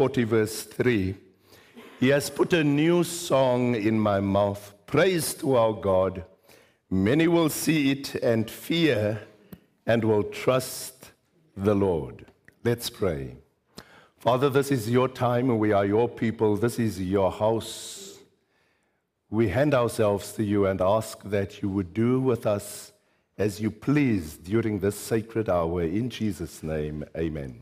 40, verse 3. He has put a new song in my mouth. Praise to our God. Many will see it and fear and will trust the Lord. Let's pray. Father, this is your time. We are your people. This is your house. We hand ourselves to you and ask that you would do with us as you please during this sacred hour. In Jesus' name, amen.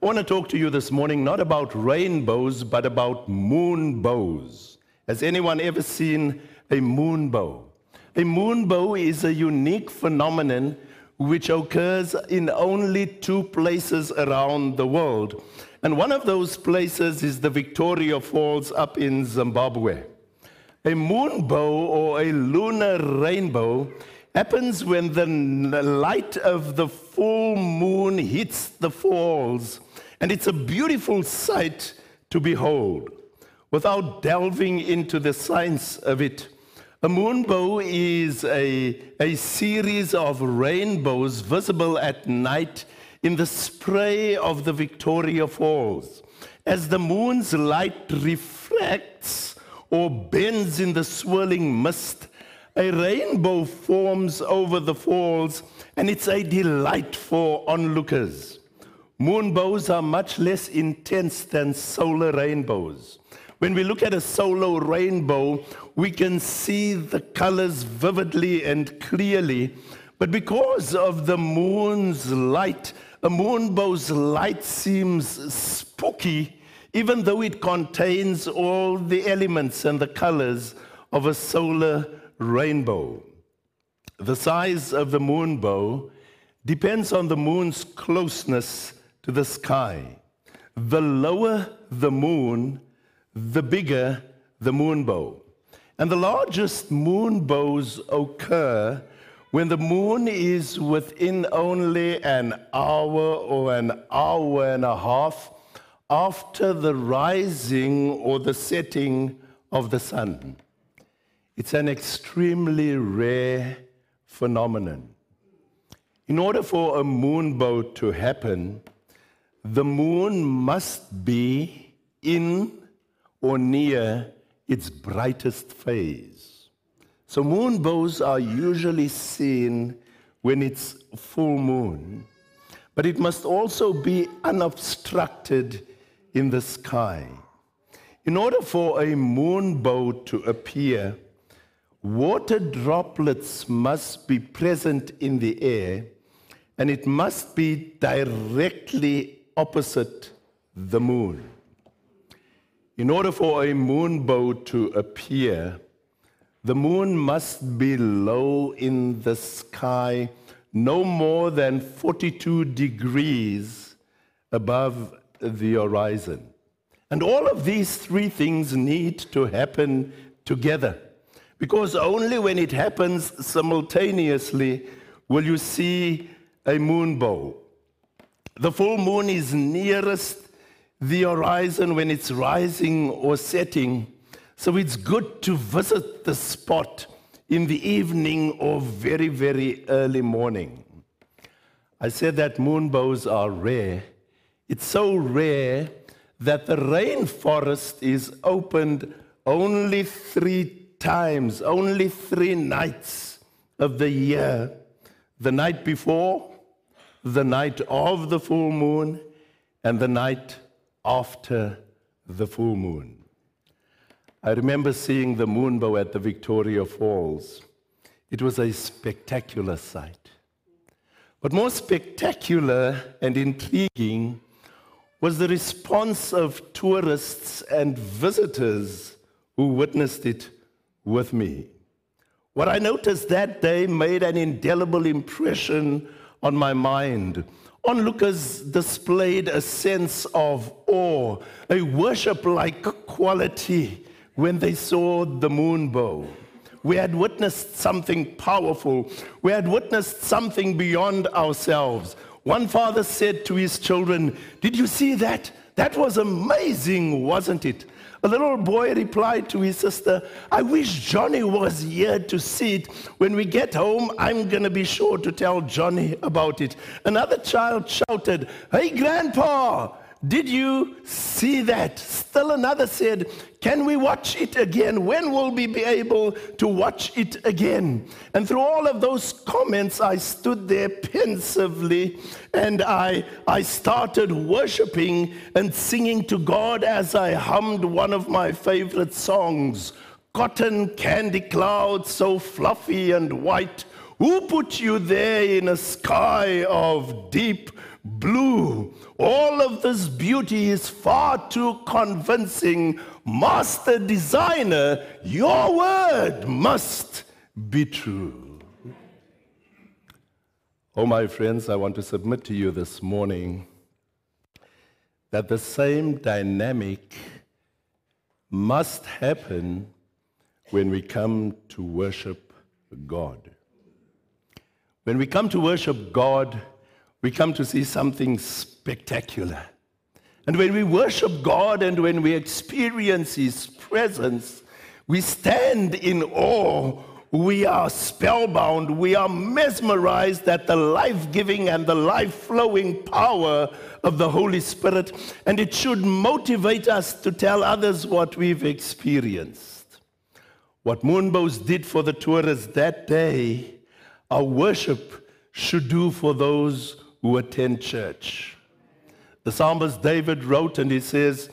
I want to talk to you this morning not about rainbows, but about moonbows. Has anyone ever seen a moonbow? A moonbow is a unique phenomenon which occurs in only two places around the world. And one of those places is the Victoria Falls up in Zimbabwe. A moonbow or a lunar rainbow happens when the light of the full moon hits the falls, and it's a beautiful sight to behold. Without delving into the science of it, a moonbow is a, a series of rainbows visible at night in the spray of the Victoria Falls. As the moon's light refracts or bends in the swirling mist, a rainbow forms over the falls, and it's a delight for onlookers. Moonbows are much less intense than solar rainbows. When we look at a solar rainbow, we can see the colors vividly and clearly. But because of the moon's light, a moonbow's light seems spooky, even though it contains all the elements and the colors of a solar rainbow. The size of the moonbow depends on the moon's closeness to the sky. The lower the moon, the bigger the moonbow. And the largest moonbows occur when the moon is within only an hour or an hour and a half after the rising or the setting of the sun. It's an extremely rare phenomenon. In order for a moonbow to happen, the moon must be in or near its brightest phase. So, moon moonbows are usually seen when it's full moon, but it must also be unobstructed in the sky. In order for a moon moonbow to appear, water droplets must be present in the air and it must be directly opposite the moon. In order for a moonbow to appear, the moon must be low in the sky, no more than 42 degrees above the horizon. And all of these three things need to happen together. Because only when it happens simultaneously will you see a moonbow. The full moon is nearest the horizon when it's rising or setting, so it's good to visit the spot in the evening or very, very early morning. I said that moonbows are rare. It's so rare that the rainforest is opened only three times, only three nights of the year the night before, the night of the full moon, and the night after the full moon. I remember seeing the moonbow at the Victoria Falls. It was a spectacular sight. But more spectacular and intriguing was the response of tourists and visitors who witnessed it with me. What I noticed that day made an indelible impression on my mind. Onlookers displayed a sense of awe, a worship like quality when they saw the moon moonbow. We had witnessed something powerful. We had witnessed something beyond ourselves. One father said to his children, Did you see that? That was amazing, wasn't it? A little boy replied to his sister, I wish Johnny was here to see it. When we get home, I'm going to be sure to tell Johnny about it. Another child shouted, Hey, Grandpa, did you see that? Still another said, Can we watch it again? When will we be able to watch it again? And through all of those comments, I stood there pensively and I, I started worshiping and singing to God as I hummed one of my favorite songs Cotton candy clouds, so fluffy and white. Who put you there in a sky of deep blue? All of this beauty is far too convincing. Master designer, your word must be true. Oh, my friends, I want to submit to you this morning that the same dynamic must happen when we come to worship God. When we come to worship God, we come to see something spectacular. And when we worship God and when we experience His presence, we stand in awe. We are spellbound. We are mesmerized at the life giving and the life flowing power of the Holy Spirit. And it should motivate us to tell others what we've experienced. What Moonbows did for the tourists that day, our worship should do for those who attend church. The psalmist David wrote, and he says,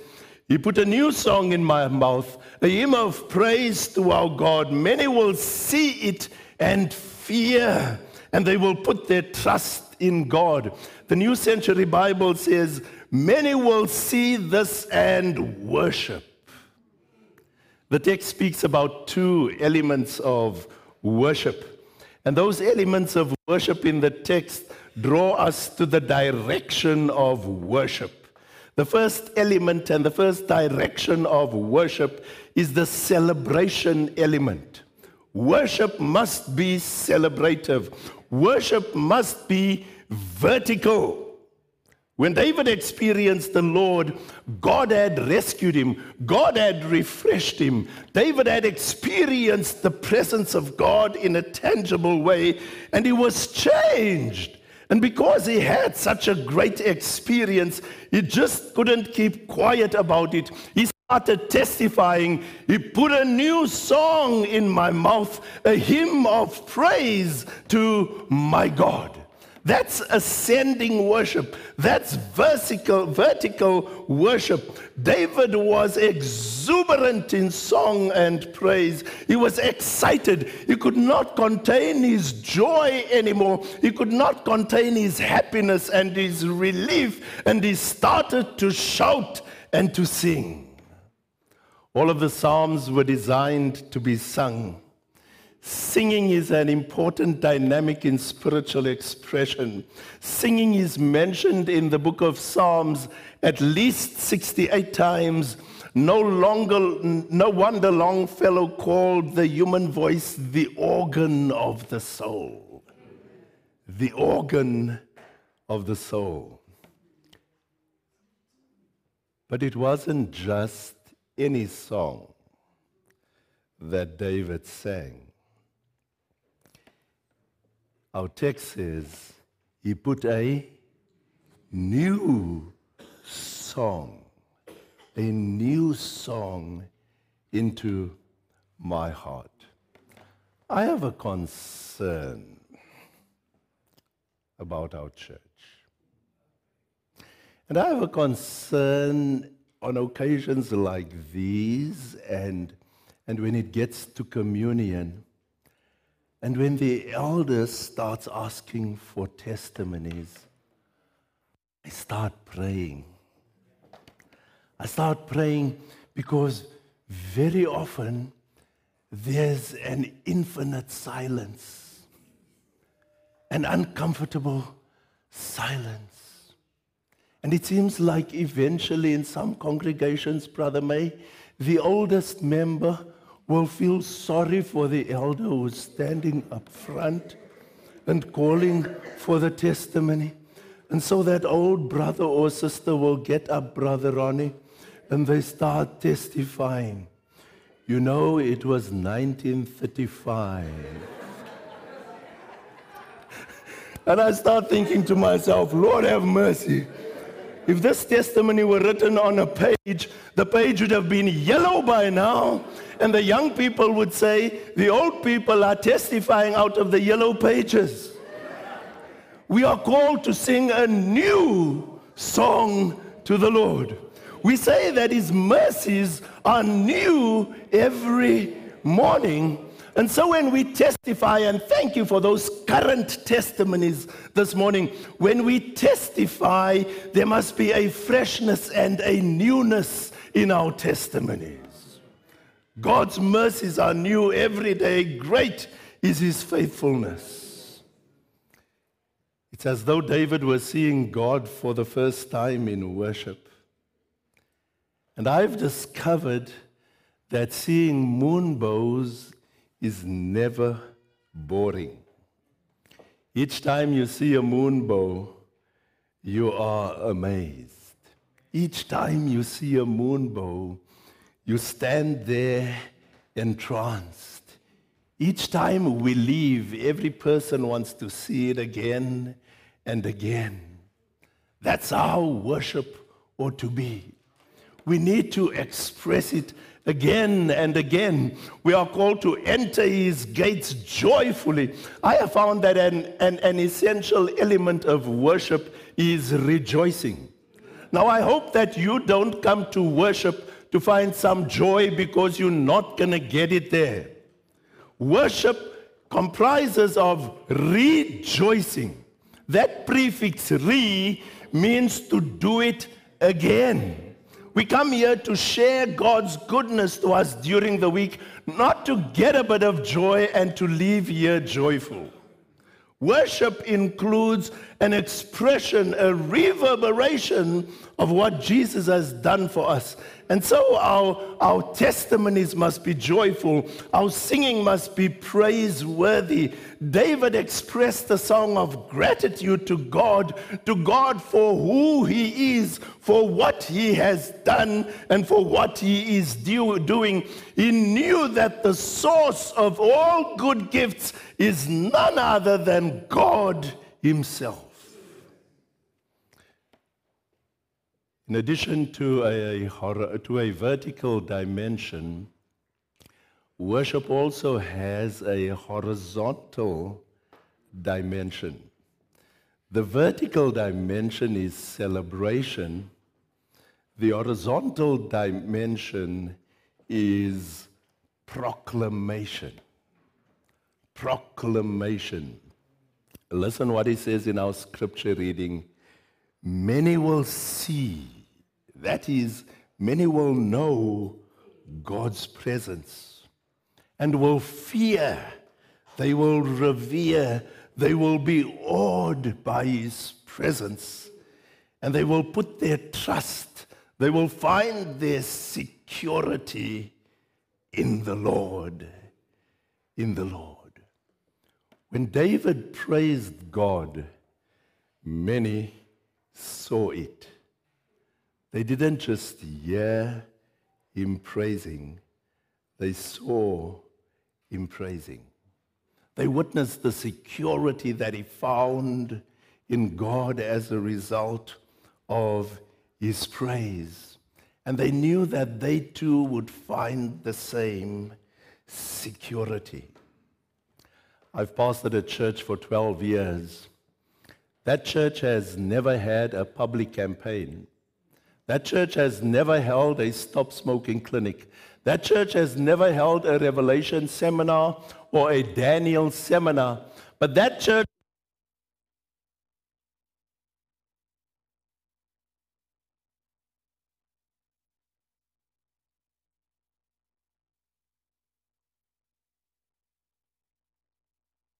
He put a new song in my mouth, a hymn of praise to our God. Many will see it and fear, and they will put their trust in God. The New Century Bible says, Many will see this and worship. The text speaks about two elements of worship. And those elements of worship in the text draw us to the direction of worship. The first element and the first direction of worship is the celebration element. Worship must be celebrative. Worship must be vertical. When David experienced the Lord, God had rescued him, God had refreshed him. David had experienced the presence of God in a tangible way, and he was changed. And because he had such a great experience, he just couldn't keep quiet about it. He started testifying. He put a new song in my mouth, a hymn of praise to my God. That's ascending worship. That's vertical, vertical worship. David was exuberant in song and praise. He was excited. He could not contain his joy anymore. He could not contain his happiness and his relief. And he started to shout and to sing. All of the Psalms were designed to be sung. Singing is an important dynamic in spiritual expression. Singing is mentioned in the book of Psalms at least 68 times. No longer, no wonder Longfellow called the human voice the organ of the soul. The organ of the soul. But it wasn't just any song that David sang. Our text says, He put a new song, a new song into my heart. I have a concern about our church. And I have a concern on occasions like these and, and when it gets to communion and when the elders starts asking for testimonies, I start praying. I start praying because very often there's an infinite silence, an uncomfortable silence. And it seems like eventually, in some congregations, Brother May, the oldest member will feel sorry for the elder who's standing up front and calling for the testimony. And so that old brother or sister will get up, Brother Ronnie, and they start testifying. You know, it was 1935. and I start thinking to myself, Lord have mercy. If this testimony were written on a page, the page would have been yellow by now, and the young people would say, The old people are testifying out of the yellow pages. We are called to sing a new song to the Lord. We say that His mercies are new every morning. And so when we testify, and thank you for those current testimonies this morning, when we testify, there must be a freshness and a newness in our testimonies. God's mercies are new every day. Great is his faithfulness. It's as though David was seeing God for the first time in worship. And I've discovered that seeing moon bows is never boring. Each time you see a moon bow, you are amazed. Each time you see a moon bow, you stand there entranced. Each time we leave, every person wants to see it again and again. That's how worship ought to be. We need to express it again and again. We are called to enter his gates joyfully. I have found that an, an, an essential element of worship is rejoicing. Now, I hope that you don't come to worship to find some joy because you're not going to get it there. Worship comprises of rejoicing. That prefix re means to do it again. We come here to share God's goodness to us during the week, not to get a bit of joy and to leave here joyful. Worship includes an expression, a reverberation of what Jesus has done for us. And so our, our testimonies must be joyful, our singing must be praiseworthy. David expressed a song of gratitude to God, to God for who he is, for what he has done, and for what he is do, doing. He knew that the source of all good gifts is none other than God himself. In addition to a, to a vertical dimension, worship also has a horizontal dimension. The vertical dimension is celebration, the horizontal dimension is proclamation. Proclamation. Listen what he says in our scripture reading. Many will see that is, many will know God's presence and will fear. They will revere. They will be awed by His presence. And they will put their trust, they will find their security in the Lord. In the Lord. When David praised God, many saw it. They didn't just hear him praising, they saw him praising. They witnessed the security that he found in God as a result of his praise. And they knew that they too would find the same security. I've pastored a church for 12 years. That church has never had a public campaign. That church has never held a stop smoking clinic. That church has never held a revelation seminar or a Daniel seminar. But that church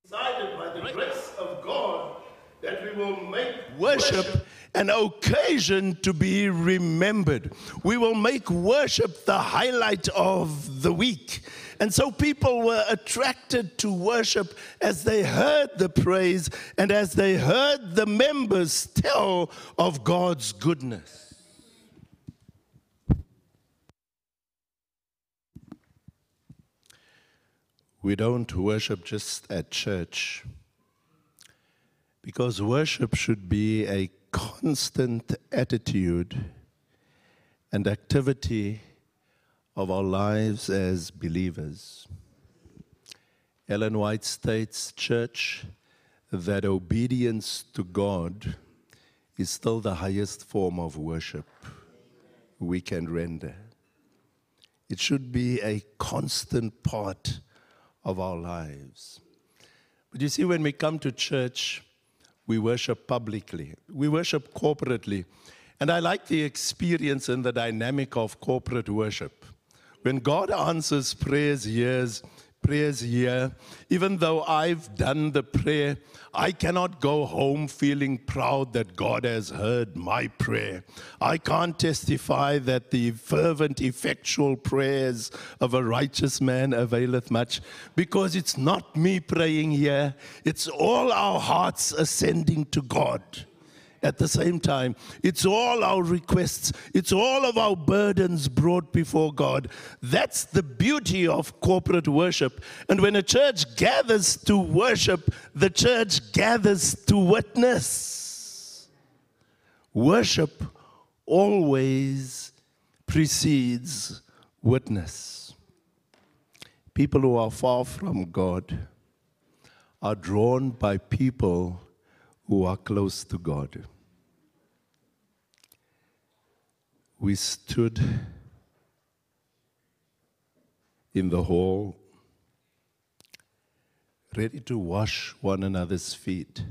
decided by the grace of God that we will make worship an occasion to be remembered. We will make worship the highlight of the week. And so people were attracted to worship as they heard the praise and as they heard the members tell of God's goodness. We don't worship just at church because worship should be a constant attitude and activity of our lives as believers. Ellen White states, Church, that obedience to God is still the highest form of worship we can render. It should be a constant part of our lives. But you see, when we come to church, we worship publicly, we worship corporately. And I like the experience and the dynamic of corporate worship. When God answers prayers, hears, prayers here, even though I've done the prayer, I cannot go home feeling proud that God has heard my prayer. I can't testify that the fervent, effectual prayers of a righteous man availeth much because it's not me praying here, it's all our hearts ascending to God at the same time. It's all our requests, it's all of our burdens brought before God. That's the beauty of corporate worship. And when a church gathers to worship, the church gathers to witness. Worship always precedes witness. People who are far from God are drawn by people who are close to God. we stood in the hall, ready to wash one another's feet.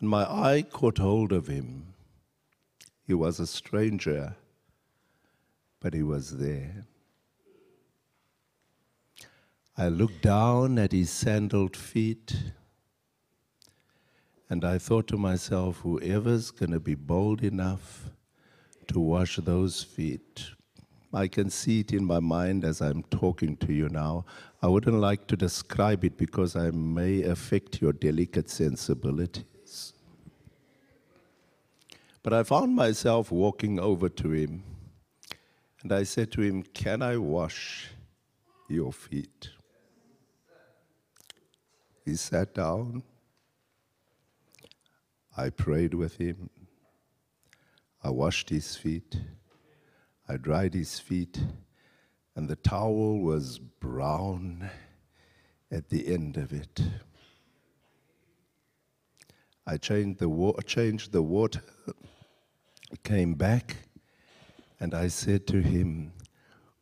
And my eye caught hold of him. He was a stranger, but he was there. I looked down at his sandaled feet and I thought to myself, whoever's going to be bold enough to wash those feet, I can see it in my mind as I'm talking to you now. I wouldn't like to describe it because I may affect your delicate sensibilities. But I found myself walking over to him, and I said to him, Can I wash your feet? He sat down I prayed with him. I washed his feet. I dried his feet. And the towel was brown at the end of it. I changed the, wa- changed the water, came back, and I said to him,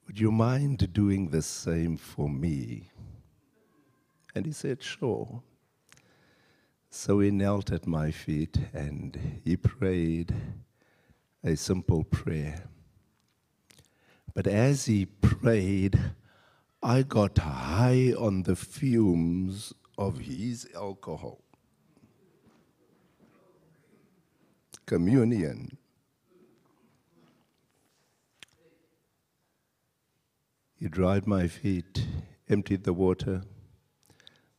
Would you mind doing the same for me? And he said, Sure. So he knelt at my feet and he prayed a simple prayer. But as he prayed, I got high on the fumes of his alcohol. Communion. He dried my feet, emptied the water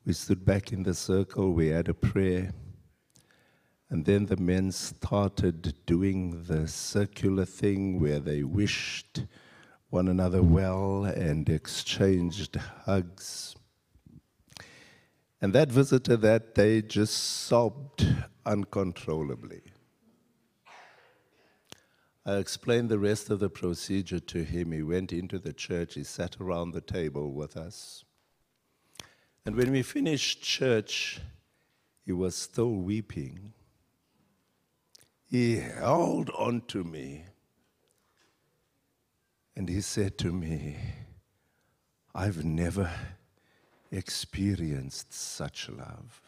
we stood back in the circle, we had a prayer. And then the men started doing the circular thing where they wished one another well and exchanged hugs. And that visitor that day just sobbed uncontrollably. I explained the rest of the procedure to him. He went into the church, he sat around the table with us. And when we finished church, he was still weeping. He held on to me and he said to me, I've never experienced such love.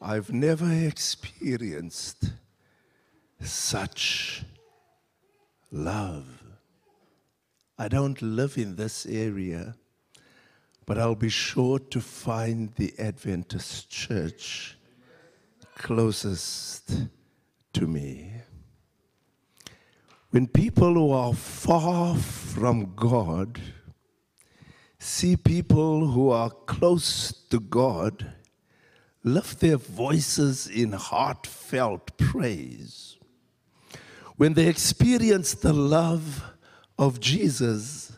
I've never experienced such love. I don't live in this area but I'll be sure to find the Adventist church closest to me. When people who are far from God see people who are close to God lift their voices in heartfelt praise, when they experience the love of Jesus,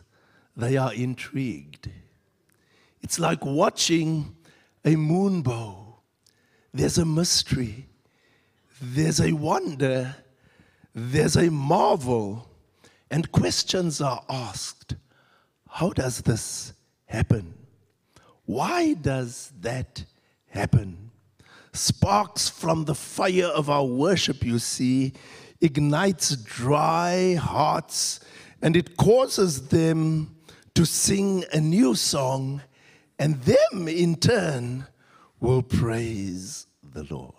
they are intrigued it's like watching a moonbow there's a mystery, there's a wonder, there's a marvel, and questions are asked. How does this happen? Why does that happen? Sparks from the fire of our worship, you see, ignites dry hearts and it causes them to sing a new song, and them in turn will praise the Lord.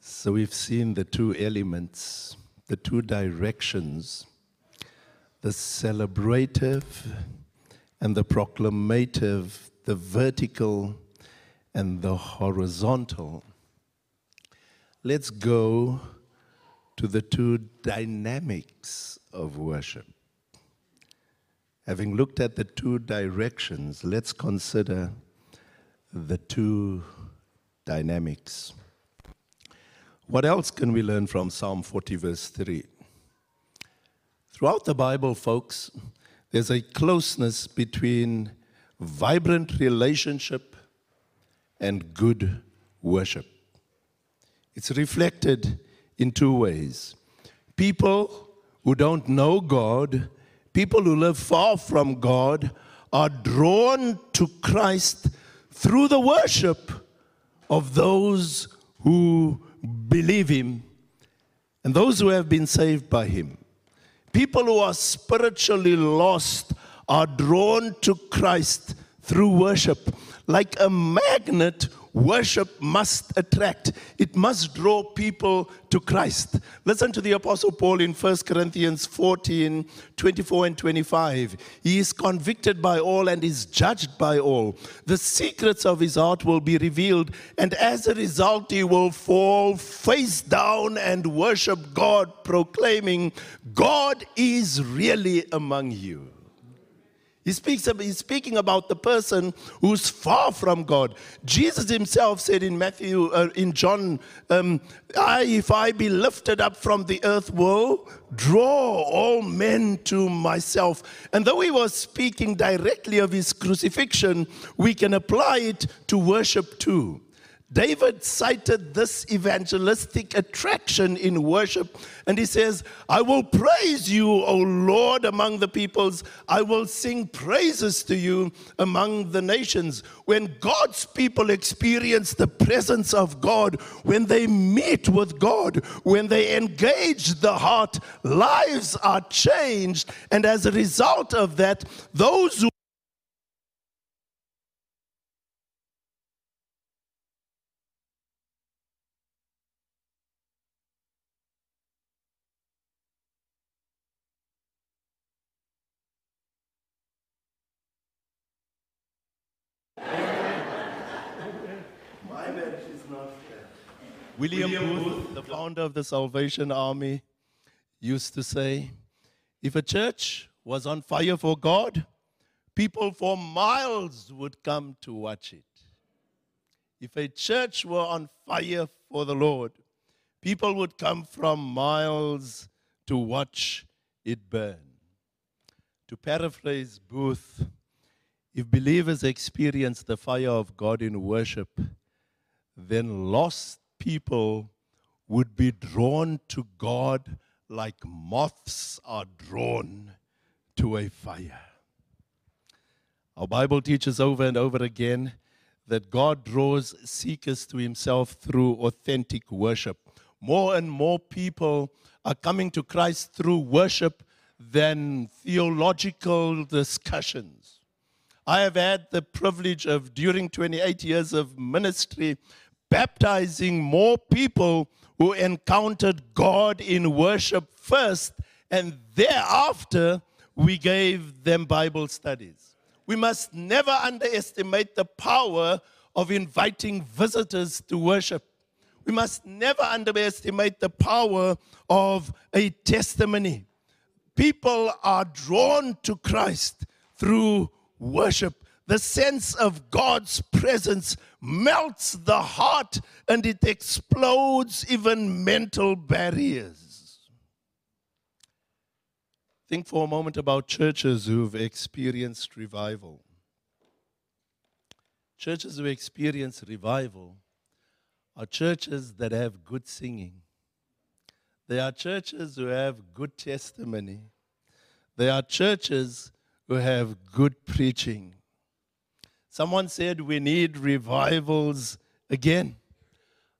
So we've seen the two elements, the two directions, the celebrative and the proclamative, the vertical and the horizontal. Let's go to the two dynamics of worship. Having looked at the two directions, let's consider the two dynamics. What else can we learn from Psalm 40, verse 3? Throughout the Bible, folks, there's a closeness between vibrant relationship and good worship. It's reflected in two ways. People who don't know God, people who live far from God, are drawn to Christ through the worship of those who believe Him and those who have been saved by Him. People who are spiritually lost are drawn to Christ through worship. Like a magnet worship must attract, it must draw people to Christ. Listen to the Apostle Paul in 1 Corinthians 14 24 and 25. He is convicted by all and is judged by all. The secrets of his heart will be revealed, and as a result, he will fall face down and worship God, proclaiming, God is really among you. He speaks, he's speaking about the person who's far from God. Jesus himself said in Matthew, uh, in John, um, I, if I be lifted up from the earth, will draw all men to myself. And though he was speaking directly of his crucifixion, we can apply it to worship too. David cited this evangelistic attraction in worship, and he says, I will praise you, O Lord, among the peoples. I will sing praises to you among the nations. When God's people experience the presence of God, when they meet with God, when they engage the heart, lives are changed. And as a result of that, those who William, William Booth, the founder of the Salvation Army, used to say if a church was on fire for God, people for miles would come to watch it. If a church were on fire for the Lord, people would come from miles to watch it burn. To paraphrase Booth, if believers experience the fire of God in worship, then lost people would be drawn to God like moths are drawn to a fire. Our Bible teaches over and over again that God draws seekers to himself through authentic worship. More and more people are coming to Christ through worship than theological discussions. I have had the privilege of, during 28 years of ministry, baptizing more people who encountered God in worship first, and thereafter we gave them Bible studies. We must never underestimate the power of inviting visitors to worship. We must never underestimate the power of a testimony. People are drawn to Christ through worship the sense of God's presence melts the heart and it explodes even mental barriers. Think for a moment about churches who've experienced revival. Churches who experience revival are churches that have good singing. They are churches who have good testimony. They are churches who have good preaching. Someone said we need revivals again.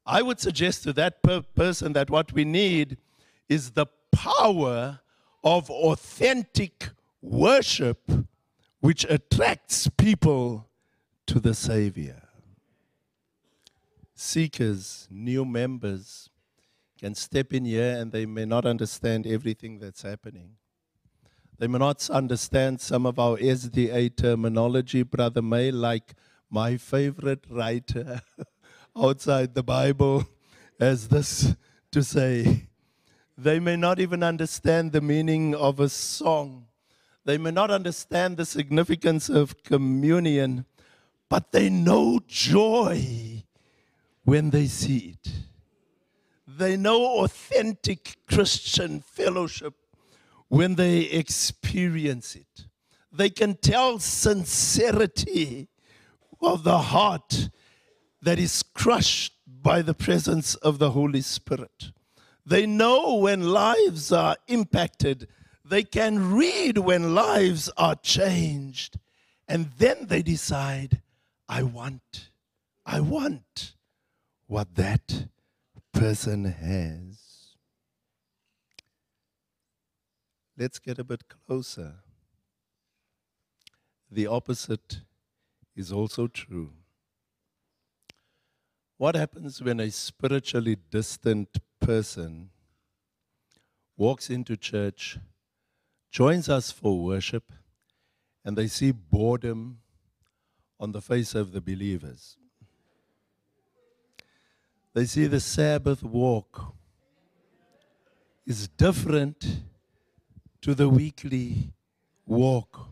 I would suggest to that per- person that what we need is the power of authentic worship which attracts people to the Savior. Seekers, new members can step in here and they may not understand everything that's happening. They may not understand some of our SDA terminology, Brother May, like my favorite writer outside the Bible has this to say. They may not even understand the meaning of a song. They may not understand the significance of communion, but they know joy when they see it. They know authentic Christian fellowship when they experience it. They can tell sincerity of the heart that is crushed by the presence of the Holy Spirit. They know when lives are impacted. They can read when lives are changed. And then they decide, I want, I want what that person has. Let's get a bit closer. The opposite is also true. What happens when a spiritually distant person walks into church, joins us for worship, and they see boredom on the face of the believers? They see the Sabbath walk is different to the weekly walk.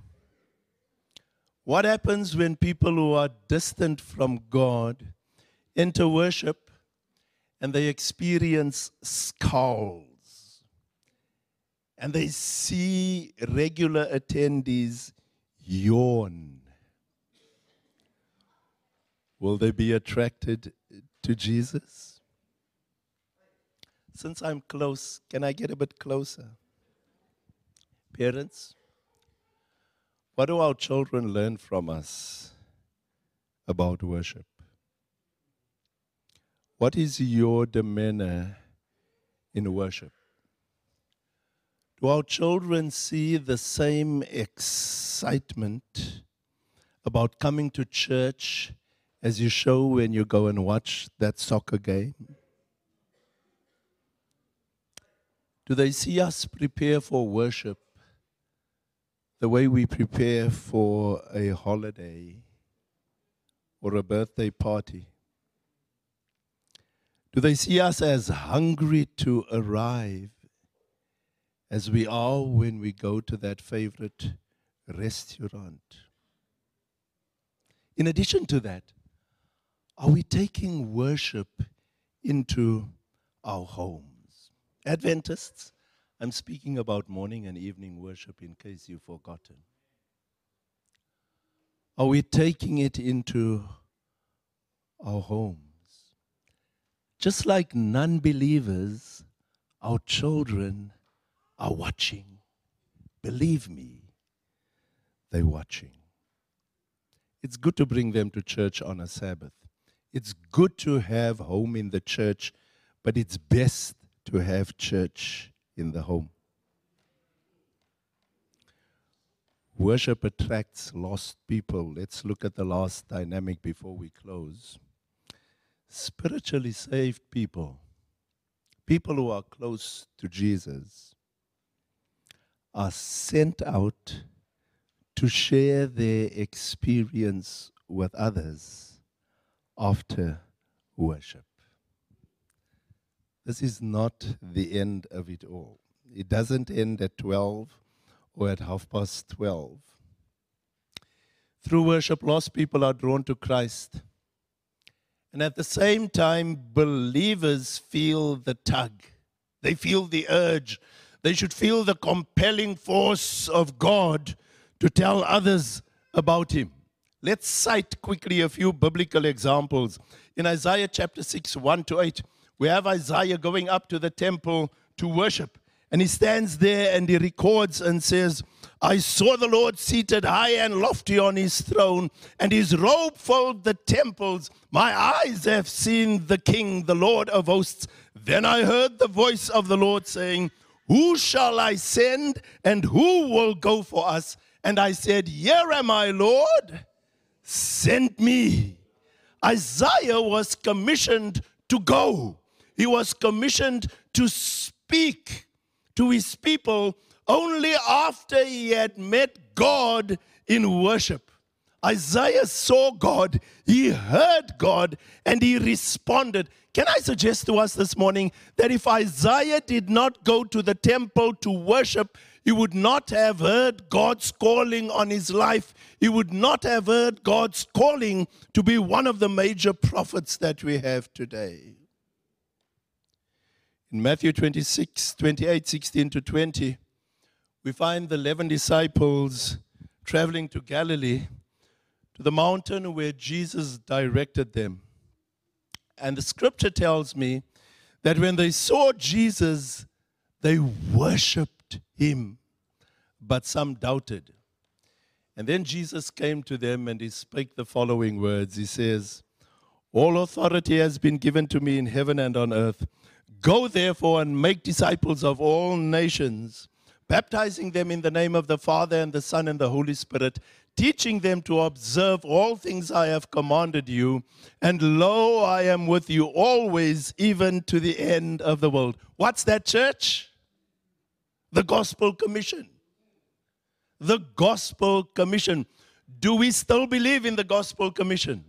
What happens when people who are distant from God enter worship and they experience scowls and they see regular attendees yawn? Will they be attracted to Jesus? Since I'm close, can I get a bit closer? Parents, what do our children learn from us about worship? What is your demeanor in worship? Do our children see the same excitement about coming to church as you show when you go and watch that soccer game? Do they see us prepare for worship the way we prepare for a holiday or a birthday party? Do they see us as hungry to arrive as we are when we go to that favorite restaurant? In addition to that, are we taking worship into our homes? Adventists, I'm speaking about morning and evening worship in case you've forgotten. Are we taking it into our homes? Just like non believers, our children are watching. Believe me, they're watching. It's good to bring them to church on a Sabbath. It's good to have home in the church, but it's best to have church in the home. Worship attracts lost people. Let's look at the last dynamic before we close. Spiritually saved people, people who are close to Jesus, are sent out to share their experience with others after worship. This is not the end of it all. It doesn't end at 12 or at half past 12. Through worship, lost people are drawn to Christ. And at the same time, believers feel the tug. They feel the urge. They should feel the compelling force of God to tell others about Him. Let's cite quickly a few biblical examples. In Isaiah chapter 6, 1 to 8, we have Isaiah going up to the temple to worship. And he stands there and he records and says, I saw the Lord seated high and lofty on his throne, and his robe filled the temples. My eyes have seen the King, the Lord of hosts. Then I heard the voice of the Lord saying, Who shall I send, and who will go for us? And I said, Here am I, Lord, send me. Isaiah was commissioned to go, he was commissioned to speak to his people only after he had met God in worship. Isaiah saw God, he heard God, and he responded. Can I suggest to us this morning that if Isaiah did not go to the temple to worship, he would not have heard God's calling on his life. He would not have heard God's calling to be one of the major prophets that we have today. In Matthew 26, 28, 16 to 20, we find the 11 disciples traveling to Galilee, to the mountain where Jesus directed them. And the scripture tells me that when they saw Jesus, they worshiped him, but some doubted. And then Jesus came to them and he spake the following words He says, All authority has been given to me in heaven and on earth. Go therefore and make disciples of all nations, baptizing them in the name of the Father and the Son and the Holy Spirit, teaching them to observe all things I have commanded you. And lo, I am with you always, even to the end of the world. What's that, church? The Gospel Commission. The Gospel Commission. Do we still believe in the Gospel Commission?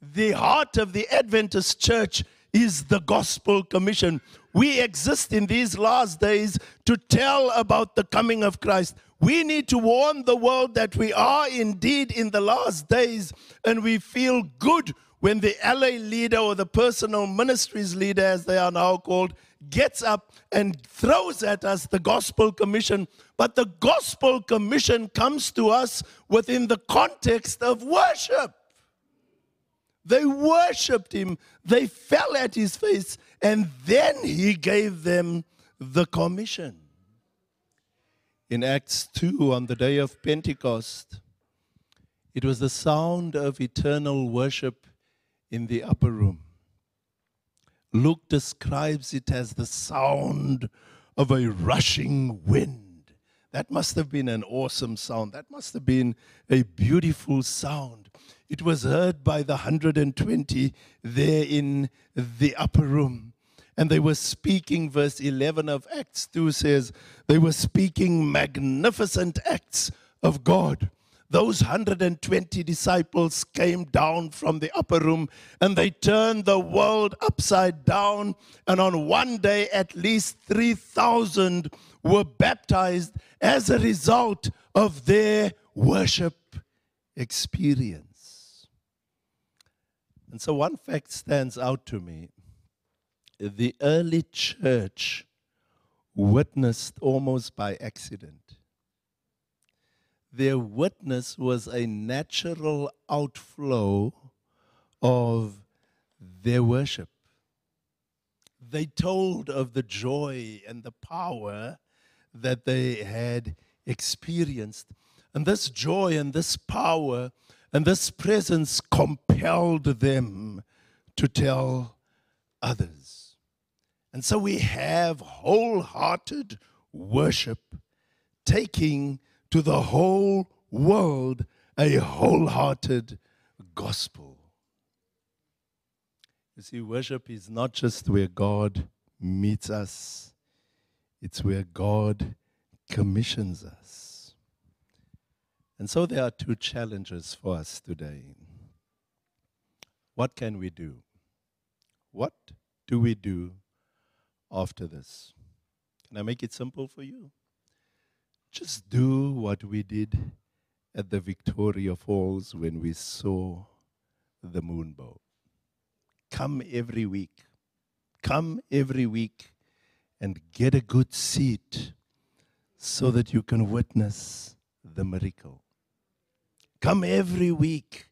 The heart of the Adventist church is the gospel commission. We exist in these last days to tell about the coming of Christ. We need to warn the world that we are indeed in the last days, and we feel good when the LA leader or the personal ministries leader, as they are now called, gets up and throws at us the gospel commission. But the gospel commission comes to us within the context of worship. They worshiped him, they fell at his face, and then he gave them the commission. In Acts 2, on the day of Pentecost, it was the sound of eternal worship in the upper room. Luke describes it as the sound of a rushing wind. That must have been an awesome sound. That must have been a beautiful sound. It was heard by the 120 there in the upper room. And they were speaking, verse 11 of Acts 2 says, they were speaking magnificent acts of God. Those 120 disciples came down from the upper room and they turned the world upside down. And on one day, at least 3,000 were baptized as a result of their worship experience. And so one fact stands out to me. The early church witnessed almost by accident. Their witness was a natural outflow of their worship. They told of the joy and the power that they had experienced. And this joy and this power and this presence compelled them to tell others. And so we have wholehearted worship taking to the whole world a wholehearted gospel. You see, worship is not just where God meets us, it's where God commissions us. And so there are two challenges for us today. What can we do? What do we do after this? Can I make it simple for you? Just do what we did at the Victoria Falls when we saw the moon moonbow. Come every week. Come every week and get a good seat so that you can witness the miracle. Come every week,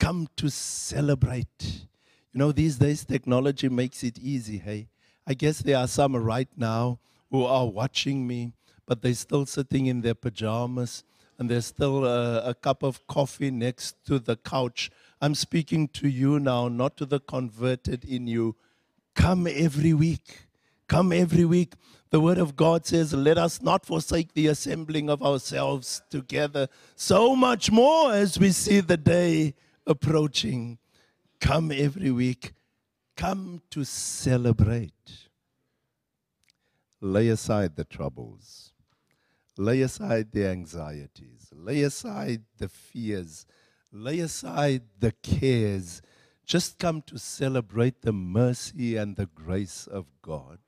come to celebrate. You know, these days technology makes it easy, hey? I guess there are some right now who are watching me, but they're still sitting in their pajamas and there's still a, a, cup of coffee next to the couch. I'm speaking to you now, not to the converted in you. Come every week. Come every week. The Word of God says, Let us not forsake the assembling of ourselves together, so much more as we see the day approaching. Come every week. Come to celebrate. Lay aside the troubles Lay aside the anxieties, lay aside the fears, lay aside the cares. Just come to celebrate the mercy and the grace of God.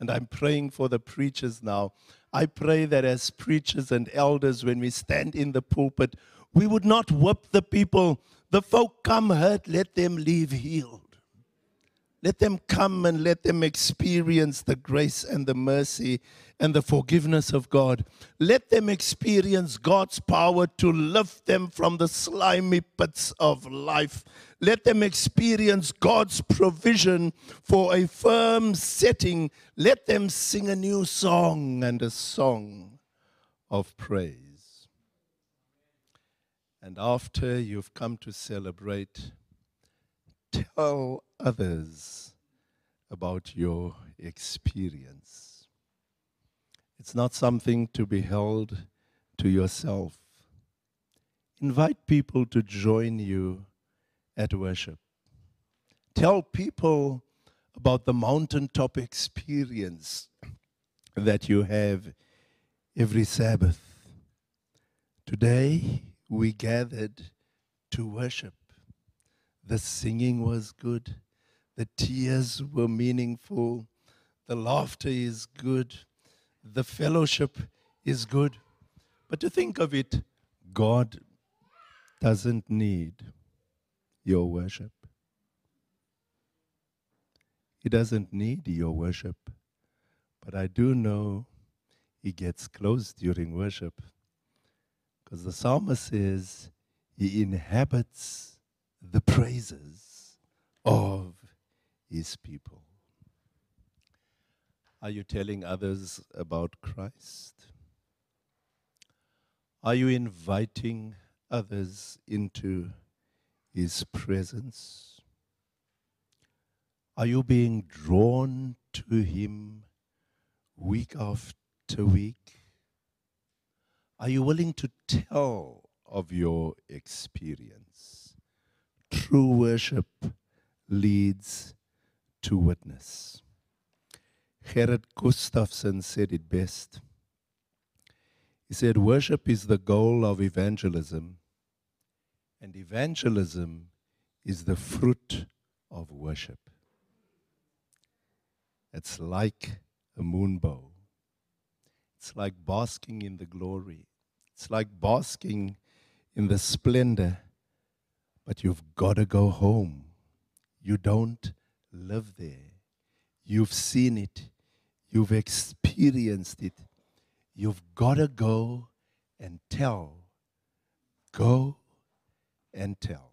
And I'm praying for the preachers now. I pray that as preachers and elders, when we stand in the pulpit, we would not whip the people. The folk come hurt, let them leave healed. Let them come and let them experience the grace and the mercy and the forgiveness of God. Let them experience God's power to lift them from the slimy pits of life. Let them experience God's provision for a firm setting. Let them sing a new song and a song of praise. And after you've come to celebrate, tell others about your experience. It's not something to be held to yourself. Invite people to join you at worship. Tell people about the mountaintop experience that you have every Sabbath. Today, we gathered to worship. The singing was good. The tears were meaningful. The laughter is good. The fellowship is good. But to think of it, God doesn't need your worship. He doesn't need your worship. But I do know he gets close during worship. Because the psalmist says he inhabits the praises of his people. Are you telling others about Christ? Are you inviting others into his presence? Are you being drawn to him week after week? Are you willing to tell of your experience? True worship leads to witness. Gerrit Gustafson said it best. He said, Worship is the goal of evangelism, and evangelism is the fruit of worship. It's like a moonbow. It's like basking in the glory. It's like basking in the splendor but you've got to go home. You don't live there. You've seen it. You've experienced it. You've got to go and tell. Go and tell.